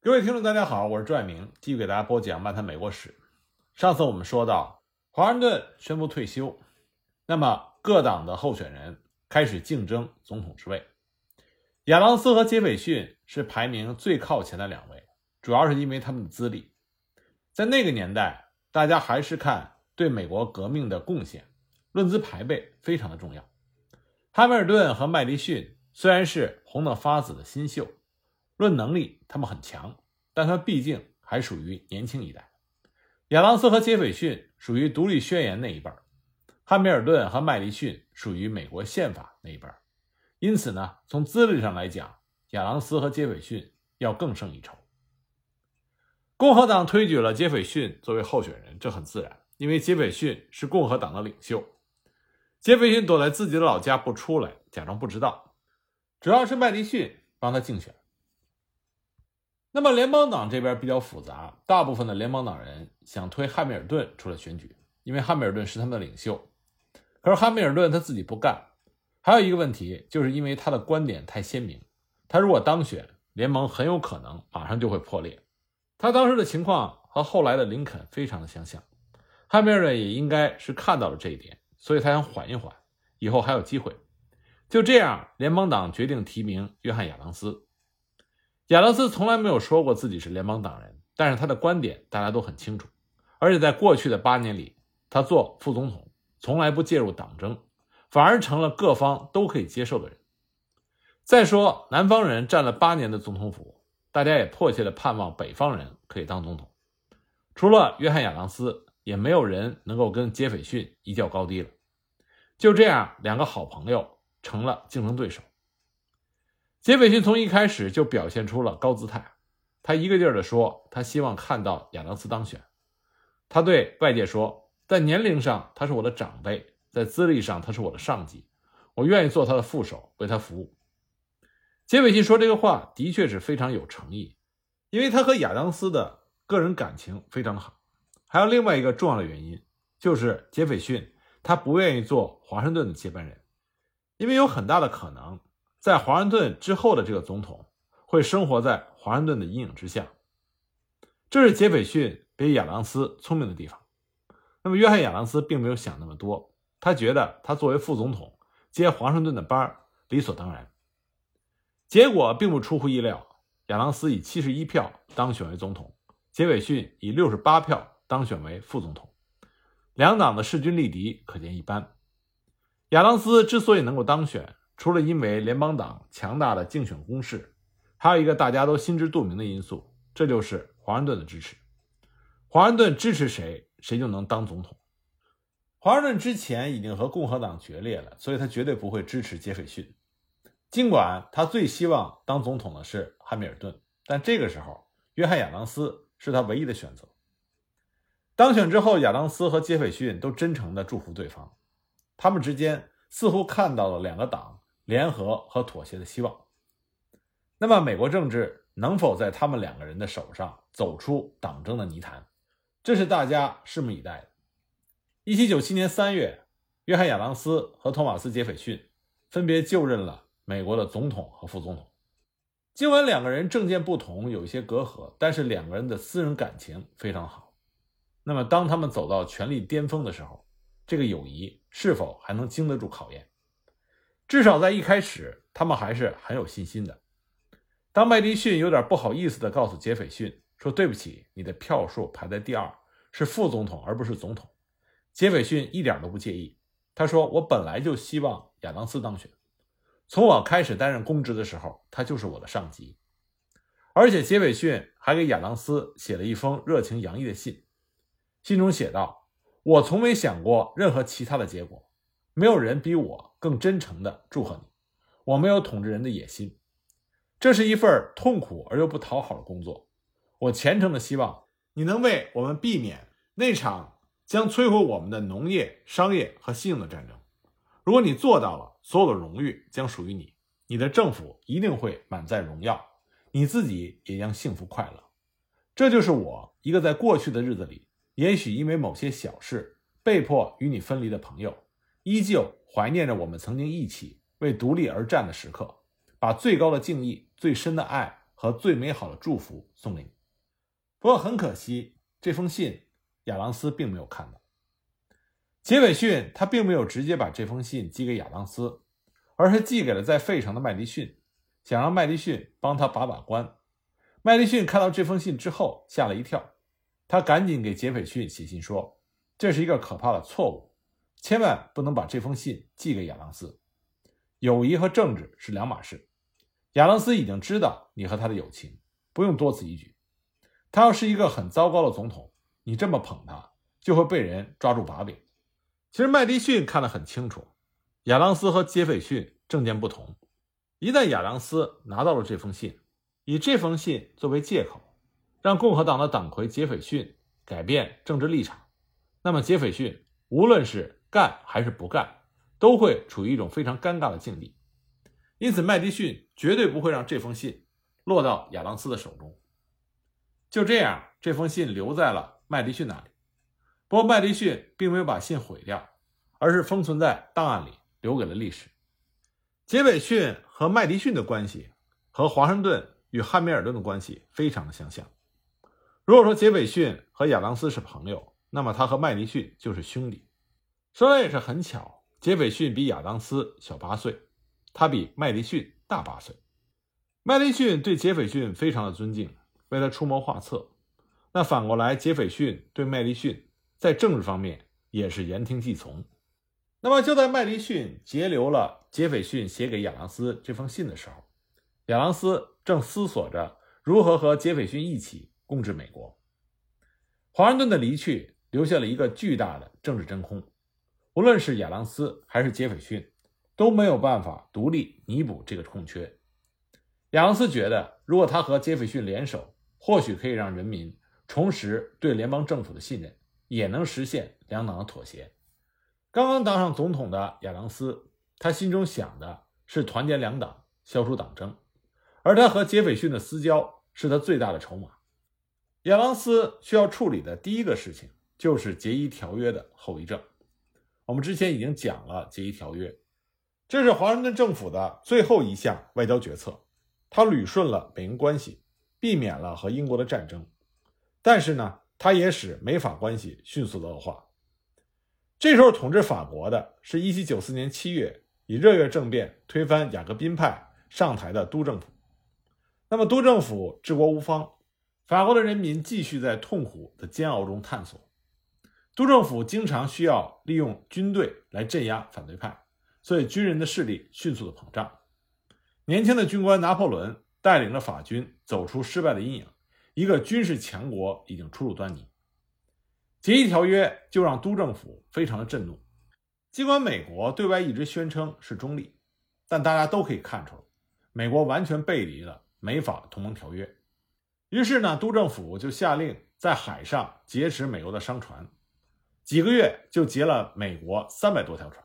各位听众，大家好，我是朱爱明，继续给大家播讲《漫谈美国史》。上次我们说到，华盛顿宣布退休，那么各党的候选人开始竞争总统之位。亚当斯和杰斐逊是排名最靠前的两位，主要是因为他们的资历。在那个年代，大家还是看对美国革命的贡献，论资排辈非常的重要。汉密尔顿和麦迪逊虽然是红得发紫的新秀。论能力，他们很强，但他毕竟还属于年轻一代。亚当斯和杰斐逊属于独立宣言那一辈汉密尔顿和麦迪逊属于美国宪法那一辈因此呢，从资历上来讲，亚当斯和杰斐逊要更胜一筹。共和党推举了杰斐逊作为候选人，这很自然，因为杰斐逊是共和党的领袖。杰斐逊躲在自己的老家不出来，假装不知道，主要是麦迪逊帮他竞选。那么联邦党这边比较复杂，大部分的联邦党人想推汉密尔顿出来选举，因为汉密尔顿是他们的领袖。可是汉密尔顿他自己不干，还有一个问题，就是因为他的观点太鲜明，他如果当选，联盟很有可能马上就会破裂。他当时的情况和后来的林肯非常的相像，汉密尔顿也应该是看到了这一点，所以他想缓一缓，以后还有机会。就这样，联邦党决定提名约翰亚当斯。亚当斯从来没有说过自己是联邦党人，但是他的观点大家都很清楚。而且在过去的八年里，他做副总统从来不介入党争，反而成了各方都可以接受的人。再说，南方人占了八年的总统府，大家也迫切的盼望北方人可以当总统。除了约翰·亚当斯，也没有人能够跟杰斐逊一较高低了。就这样，两个好朋友成了竞争对手。杰斐逊从一开始就表现出了高姿态，他一个劲儿地说，他希望看到亚当斯当选。他对外界说，在年龄上他是我的长辈，在资历上他是我的上级，我愿意做他的副手，为他服务。杰斐逊说这个话的确是非常有诚意，因为他和亚当斯的个人感情非常的好。还有另外一个重要的原因，就是杰斐逊他不愿意做华盛顿的接班人，因为有很大的可能。在华盛顿之后的这个总统会生活在华盛顿的阴影之下，这是杰斐逊比亚当斯聪明的地方。那么，约翰·亚当斯并没有想那么多，他觉得他作为副总统接华盛顿的班理所当然。结果并不出乎意料，亚当斯以七十一票当选为总统，杰斐逊以六十八票当选为副总统。两党的势均力敌可见一斑。亚当斯之所以能够当选，除了因为联邦党强大的竞选攻势，还有一个大家都心知肚明的因素，这就是华盛顿的支持。华盛顿支持谁，谁就能当总统。华盛顿之前已经和共和党决裂了，所以他绝对不会支持杰斐逊。尽管他最希望当总统的是汉密尔顿，但这个时候，约翰·亚当斯是他唯一的选择。当选之后，亚当斯和杰斐逊都真诚地祝福对方，他们之间似乎看到了两个党。联合和妥协的希望。那么，美国政治能否在他们两个人的手上走出党争的泥潭，这是大家拭目以待的。一七九七年三月，约翰·亚当斯和托马斯·杰斐逊分别就任了美国的总统和副总统。尽管两个人政见不同，有一些隔阂，但是两个人的私人感情非常好。那么，当他们走到权力巅峰的时候，这个友谊是否还能经得住考验？至少在一开始，他们还是很有信心的。当麦迪逊有点不好意思地告诉杰斐逊说：“对不起，你的票数排在第二，是副总统而不是总统。”杰斐逊一点都不介意。他说：“我本来就希望亚当斯当选，从我开始担任公职的时候，他就是我的上级。”而且杰斐逊还给亚当斯写了一封热情洋溢的信，信中写道：“我从没想过任何其他的结果。”没有人比我更真诚地祝贺你。我没有统治人的野心，这是一份痛苦而又不讨好的工作。我虔诚地希望你能为我们避免那场将摧毁我们的农业、商业和信用的战争。如果你做到了，所有的荣誉将属于你，你的政府一定会满载荣耀，你自己也将幸福快乐。这就是我一个在过去的日子里，也许因为某些小事被迫与你分离的朋友。依旧怀念着我们曾经一起为独立而战的时刻，把最高的敬意、最深的爱和最美好的祝福送给你。不过很可惜，这封信亚当斯并没有看到。杰斐逊他并没有直接把这封信寄给亚当斯，而是寄给了在费城的麦迪逊，想让麦迪逊帮他把把关。麦迪逊看到这封信之后吓了一跳，他赶紧给杰斐逊写信说：“这是一个可怕的错误，千万不能把这封信寄给亚当斯。友谊和政治是两码事。亚当斯已经知道你和他的友情，不用多此一举。他要是一个很糟糕的总统，你这么捧他，就会被人抓住把柄。”其实麦迪逊看得很清楚，亚当斯和杰斐逊政见不同。一旦亚当斯拿到了这封信，以这封信作为借口，让共和党的党魁杰斐逊改变政治立场，那么杰斐逊无论是干还是不干，都会处于一种非常尴尬的境地。因此，麦迪逊绝对不会让这封信落到亚当斯的手中。就这样，这封信留在了麦迪逊那里。不过，麦迪逊并没有把信毁掉，而是封存在档案里，留给了历史。杰斐逊和麦迪逊的关系和华盛顿与汉密尔顿的关系非常的相像。如果说杰斐逊和亚当斯是朋友，那么他和麦迪逊就是兄弟。说来也是很巧，杰斐逊比亚当斯小八岁，他比麦迪逊大八岁。麦迪逊对杰斐逊非常的尊敬，为他出谋划策。那反过来，杰斐逊对麦迪逊。在政治方面也是言听计从。那么就在麦迪逊截留了杰斐逊写给亚当斯这封信的时候，亚当斯正思索着如何和杰斐逊一起共治美国。华盛顿的离去留下了一个巨大的政治真空，无论是亚当斯还是杰斐逊都没有办法独立弥补这个空缺。亚当斯觉得，如果他和杰斐逊联手，或许可以让人民重拾对联邦政府的信任。也能实现两党的妥协。刚刚当上总统的亚当斯，他心中想的是团结两党，消除党争，而他和杰斐逊的私交是他最大的筹码。亚当斯需要处理的第一个事情就是《杰伊条约》的后遗症。我们之前已经讲了《杰伊条约》，这是华盛顿政府的最后一项外交决策，它捋顺了美英关系，避免了和英国的战争，但是呢？它也使美法关系迅速的恶化。这时候统治法国的是1794年7月以热月政变推翻雅各宾派上台的督政府。那么督政府治国无方，法国的人民继续在痛苦的煎熬中探索。督政府经常需要利用军队来镇压反对派，所以军人的势力迅速的膨胀。年轻的军官拿破仑带领着法军走出失败的阴影。一个军事强国已经初露端倪，协议条约就让督政府非常的震怒。尽管美国对外一直宣称是中立，但大家都可以看出来，美国完全背离了美法同盟条约。于是呢，督政府就下令在海上劫持美国的商船，几个月就劫了美国三百多条船。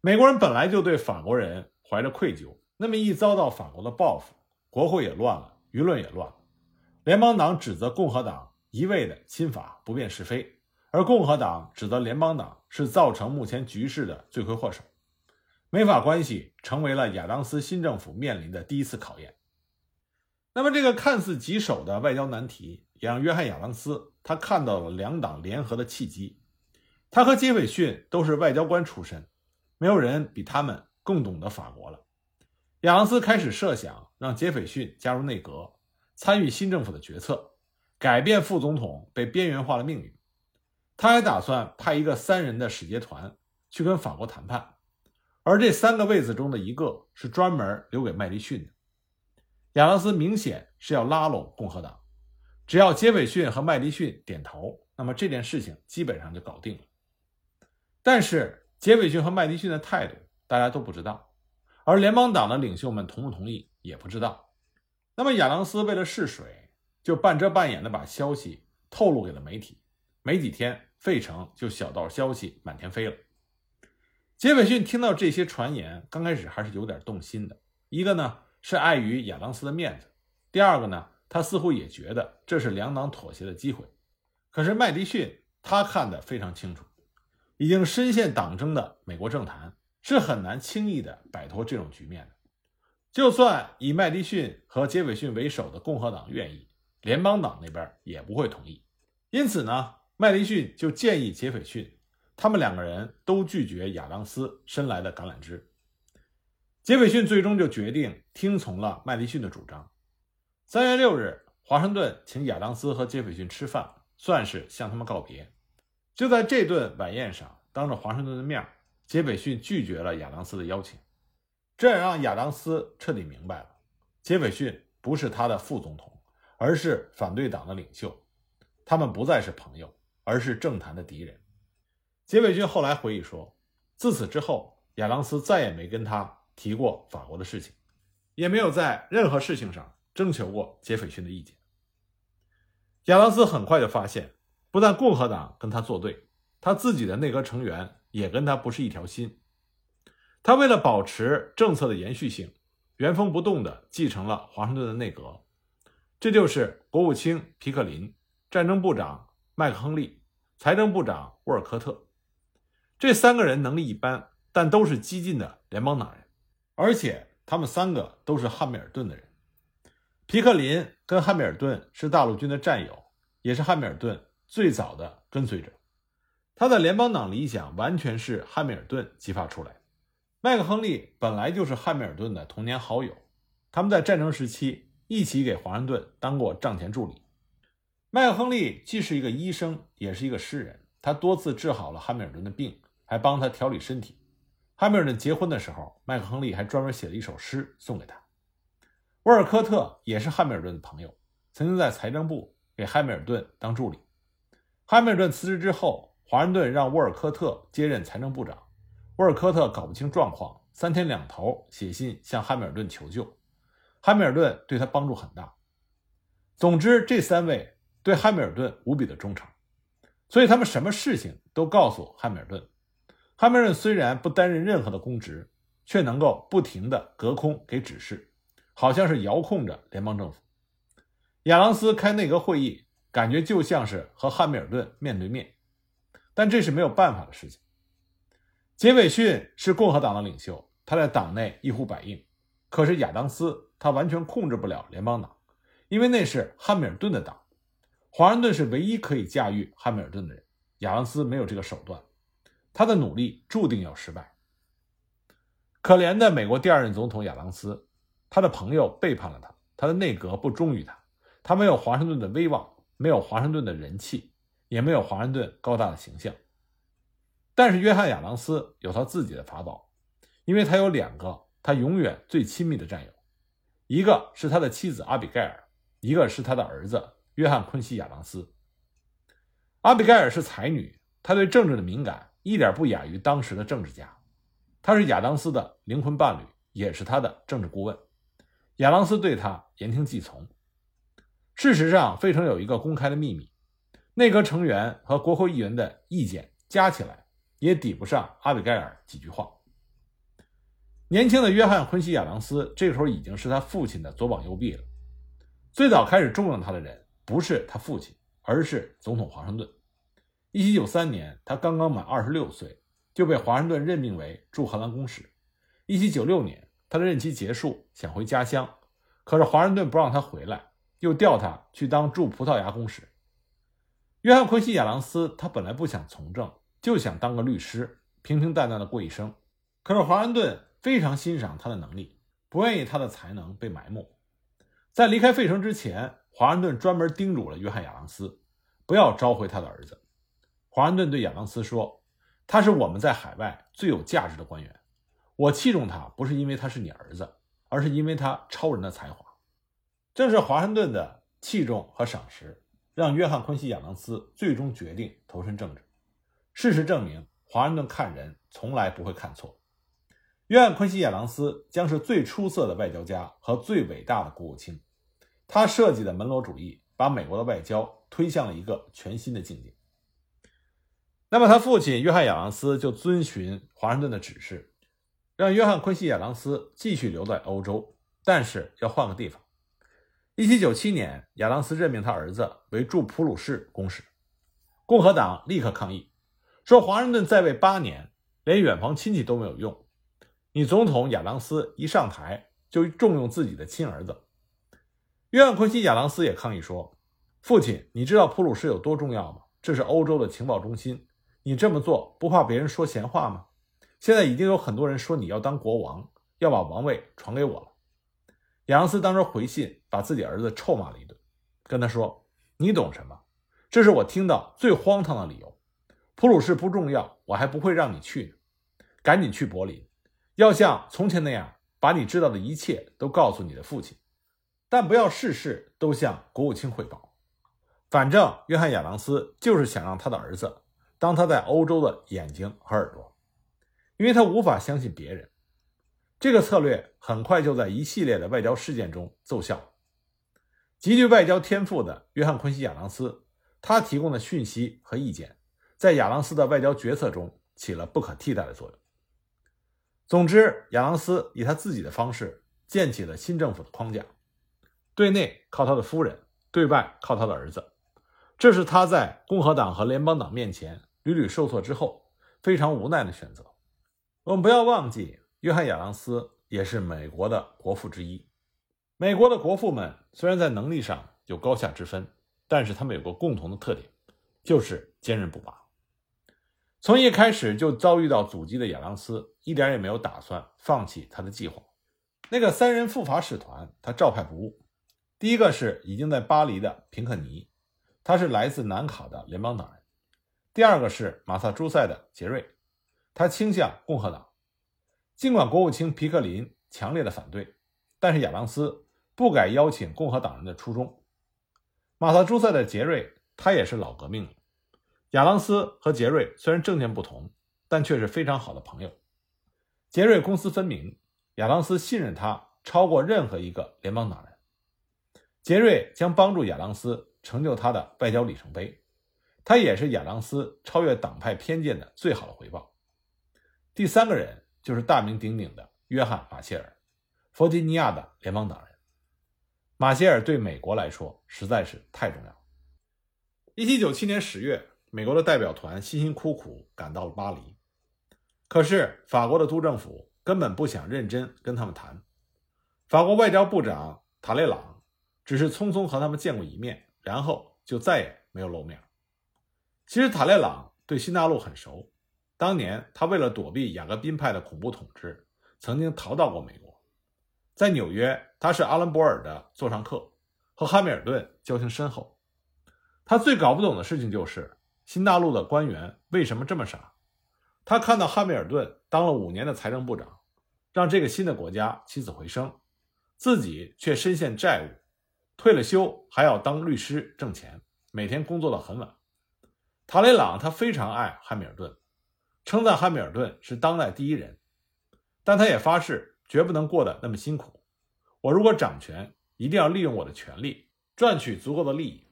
美国人本来就对法国人怀着愧疚，那么一遭到法国的报复，国会也乱了，舆论也乱了。联邦党指责共和党一味的亲法不辨是非，而共和党指责联邦党是造成目前局势的罪魁祸首。美法关系成为了亚当斯新政府面临的第一次考验。那么，这个看似棘手的外交难题，也让约翰·亚当斯他看到了两党联合的契机。他和杰斐逊都是外交官出身，没有人比他们更懂得法国了。亚当斯开始设想让杰斐逊加入内阁。参与新政府的决策，改变副总统被边缘化的命运。他还打算派一个三人的使节团去跟法国谈判，而这三个位子中的一个是专门留给麦迪逊的。亚当斯明显是要拉拢共和党，只要杰斐逊和麦迪逊点头，那么这件事情基本上就搞定了。但是杰斐逊和麦迪逊的态度大家都不知道，而联邦党的领袖们同不同意也不知道。那么亚当斯为了试水，就半遮半掩的把消息透露给了媒体。没几天，费城就小道消息满天飞了。杰斐逊听到这些传言，刚开始还是有点动心的。一个呢是碍于亚当斯的面子，第二个呢他似乎也觉得这是两党妥协的机会。可是麦迪逊他看得非常清楚，已经深陷党争的美国政坛是很难轻易的摆脱这种局面的。就算以麦迪逊和杰斐逊为首的共和党愿意，联邦党那边也不会同意。因此呢，麦迪逊就建议杰斐逊，他们两个人都拒绝亚当斯伸来的橄榄枝。杰斐逊最终就决定听从了麦迪逊的主张。三月六日，华盛顿请亚当斯和杰斐逊吃饭，算是向他们告别。就在这顿晚宴上，当着华盛顿的面，杰斐逊拒绝了亚当斯的邀请。这也让亚当斯彻底明白了，杰斐逊不是他的副总统，而是反对党的领袖。他们不再是朋友，而是政坛的敌人。杰斐逊后来回忆说，自此之后，亚当斯再也没跟他提过法国的事情，也没有在任何事情上征求过杰斐逊的意见。亚当斯很快就发现，不但共和党跟他作对，他自己的内阁成员也跟他不是一条心。他为了保持政策的延续性，原封不动地继承了华盛顿的内阁，这就是国务卿皮克林、战争部长麦克亨利、财政部长沃尔科特。这三个人能力一般，但都是激进的联邦党人，而且他们三个都是汉密尔顿的人。皮克林跟汉密尔顿是大陆军的战友，也是汉密尔顿最早的跟随者。他的联邦党理想完全是汉密尔顿激发出来。麦克亨利本来就是汉密尔顿的童年好友，他们在战争时期一起给华盛顿当过账前助理。麦克亨利既是一个医生，也是一个诗人，他多次治好了汉密尔顿的病，还帮他调理身体。汉密尔顿结婚的时候，麦克亨利还专门写了一首诗送给他。沃尔科特也是汉密尔顿的朋友，曾经在财政部给汉密尔顿当助理。汉密尔顿辞职之后，华盛顿让沃尔科特接任财政部长。沃尔科特搞不清状况，三天两头写信向汉密尔顿求救，汉密尔顿对他帮助很大。总之，这三位对汉密尔顿无比的忠诚，所以他们什么事情都告诉汉密尔顿。汉密尔顿虽然不担任任何的公职，却能够不停的隔空给指示，好像是遥控着联邦政府。亚当斯开内阁会议，感觉就像是和汉密尔顿面对面，但这是没有办法的事情。杰斐逊是共和党的领袖，他在党内一呼百应。可是亚当斯他完全控制不了联邦党，因为那是汉密尔顿的党。华盛顿是唯一可以驾驭汉密尔顿的人，亚当斯没有这个手段，他的努力注定要失败。可怜的美国第二任总统亚当斯，他的朋友背叛了他，他的内阁不忠于他，他没有华盛顿的威望，没有华盛顿的人气，也没有华盛顿高大的形象。但是约翰·亚当斯有他自己的法宝，因为他有两个他永远最亲密的战友，一个是他的妻子阿比盖尔，一个是他的儿子约翰·昆西·亚当斯。阿比盖尔是才女，她对政治的敏感一点不亚于当时的政治家。她是亚当斯的灵魂伴侣，也是他的政治顾问。亚当斯对他言听计从。事实上，费城有一个公开的秘密：内阁成员和国会议员的意见加起来。也抵不上阿比盖尔几句话。年轻的约翰·昆西亚当斯这个时候已经是他父亲的左膀右臂了。最早开始重用他的人不是他父亲，而是总统华盛顿。1793年，他刚刚满26岁，就被华盛顿任命为驻荷兰公使。1796年，他的任期结束，想回家乡，可是华盛顿不让他回来，又调他去当驻葡萄牙公使。约翰·昆西亚朗斯他本来不想从政。就想当个律师，平平淡淡的过一生。可是华盛顿非常欣赏他的能力，不愿意他的才能被埋没。在离开费城之前，华盛顿专门叮嘱了约翰·亚当斯，不要召回他的儿子。华盛顿对亚当斯说：“他是我们在海外最有价值的官员，我器重他不是因为他是你儿子，而是因为他超人的才华。”正是华盛顿的器重和赏识，让约翰·昆西·亚当斯最终决定投身政治。事实证明，华盛顿看人从来不会看错。约翰·昆西亚当斯将是最出色的外交家和最伟大的国务卿。他设计的门罗主义把美国的外交推向了一个全新的境界。那么，他父亲约翰·亚当斯就遵循华盛顿的指示，让约翰·昆西亚当斯继续留在欧洲，但是要换个地方。1797年，亚当斯任命他儿子为驻普鲁士公使，共和党立刻抗议。说华盛顿在位八年，连远房亲戚都没有用。你总统亚当斯一上台，就重用自己的亲儿子。约翰·昆西亚当斯也抗议说：“父亲，你知道普鲁士有多重要吗？这是欧洲的情报中心，你这么做不怕别人说闲话吗？现在已经有很多人说你要当国王，要把王位传给我了。”亚当斯当时回信，把自己儿子臭骂了一顿，跟他说：“你懂什么？这是我听到最荒唐的理由。普鲁士不重要，我还不会让你去呢。赶紧去柏林，要像从前那样，把你知道的一切都告诉你的父亲。”但不要事事都向国务卿汇报。反正约翰·亚当斯就是想让他的儿子当他在欧洲的眼睛和耳朵，因为他无法相信别人。这个策略很快就在一系列的外交事件中奏效。极具外交天赋的约翰·昆西·亚当斯，他提供的讯息和意见，在亚当斯的外交决策中起了不可替代的作用。总之，亚当斯以他自己的方式建起了新政府的框架。对内靠他的夫人，对外靠他的儿子，这是他在共和党和联邦党面前屡屡受挫之后非常无奈的选择。我们不要忘记，约翰·亚当斯也是美国的国父之一。美国的国父们虽然在能力上有高下之分，但是他们有个共同的特点，就是坚韧不拔。从一开始就遭遇到阻击的亚当斯，一点也没有打算放弃他的计划。那个三人赴法使团，他照派不误。第一个是已经在巴黎的平克尼，他是来自南卡的联邦党人；第二个是马萨诸塞的杰瑞，他倾向共和党。尽管国务卿皮克林强烈的反对，但是亚当斯不改邀请共和党人的初衷。马萨诸塞的杰瑞，他也是老革命了。亚当斯和杰瑞虽然政见不同，但却是非常好的朋友。杰瑞公私分明，亚当斯信任他超过任何一个联邦党人。杰瑞将帮助亚当斯成就他的外交里程碑，他也是亚当斯超越党派偏见的最好的回报。第三个人就是大名鼎鼎的约翰·马歇尔，弗吉尼亚的联邦党人。马歇尔对美国来说实在是太重要。一七九七年十月，美国的代表团辛辛苦苦赶到了巴黎，可是法国的督政府根本不想认真跟他们谈。法国外交部长塔列朗。只是匆匆和他们见过一面，然后就再也没有露面。其实塔列朗对新大陆很熟，当年他为了躲避雅各宾派的恐怖统治，曾经逃到过美国。在纽约，他是阿伦博尔的座上客，和汉密尔顿交情深厚。他最搞不懂的事情就是新大陆的官员为什么这么傻。他看到汉密尔顿当了五年的财政部长，让这个新的国家起死回生，自己却深陷债务。退了休还要当律师挣钱，每天工作到很晚。塔雷朗他非常爱汉密尔顿，称赞汉密尔顿是当代第一人，但他也发誓绝不能过得那么辛苦。我如果掌权，一定要利用我的权力赚取足够的利益。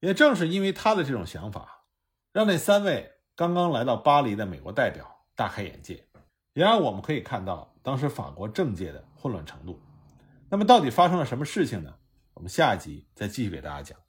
也正是因为他的这种想法，让那三位刚刚来到巴黎的美国代表大开眼界。然而，我们可以看到当时法国政界的混乱程度。那么，到底发生了什么事情呢？我们下一集再继续给大家讲。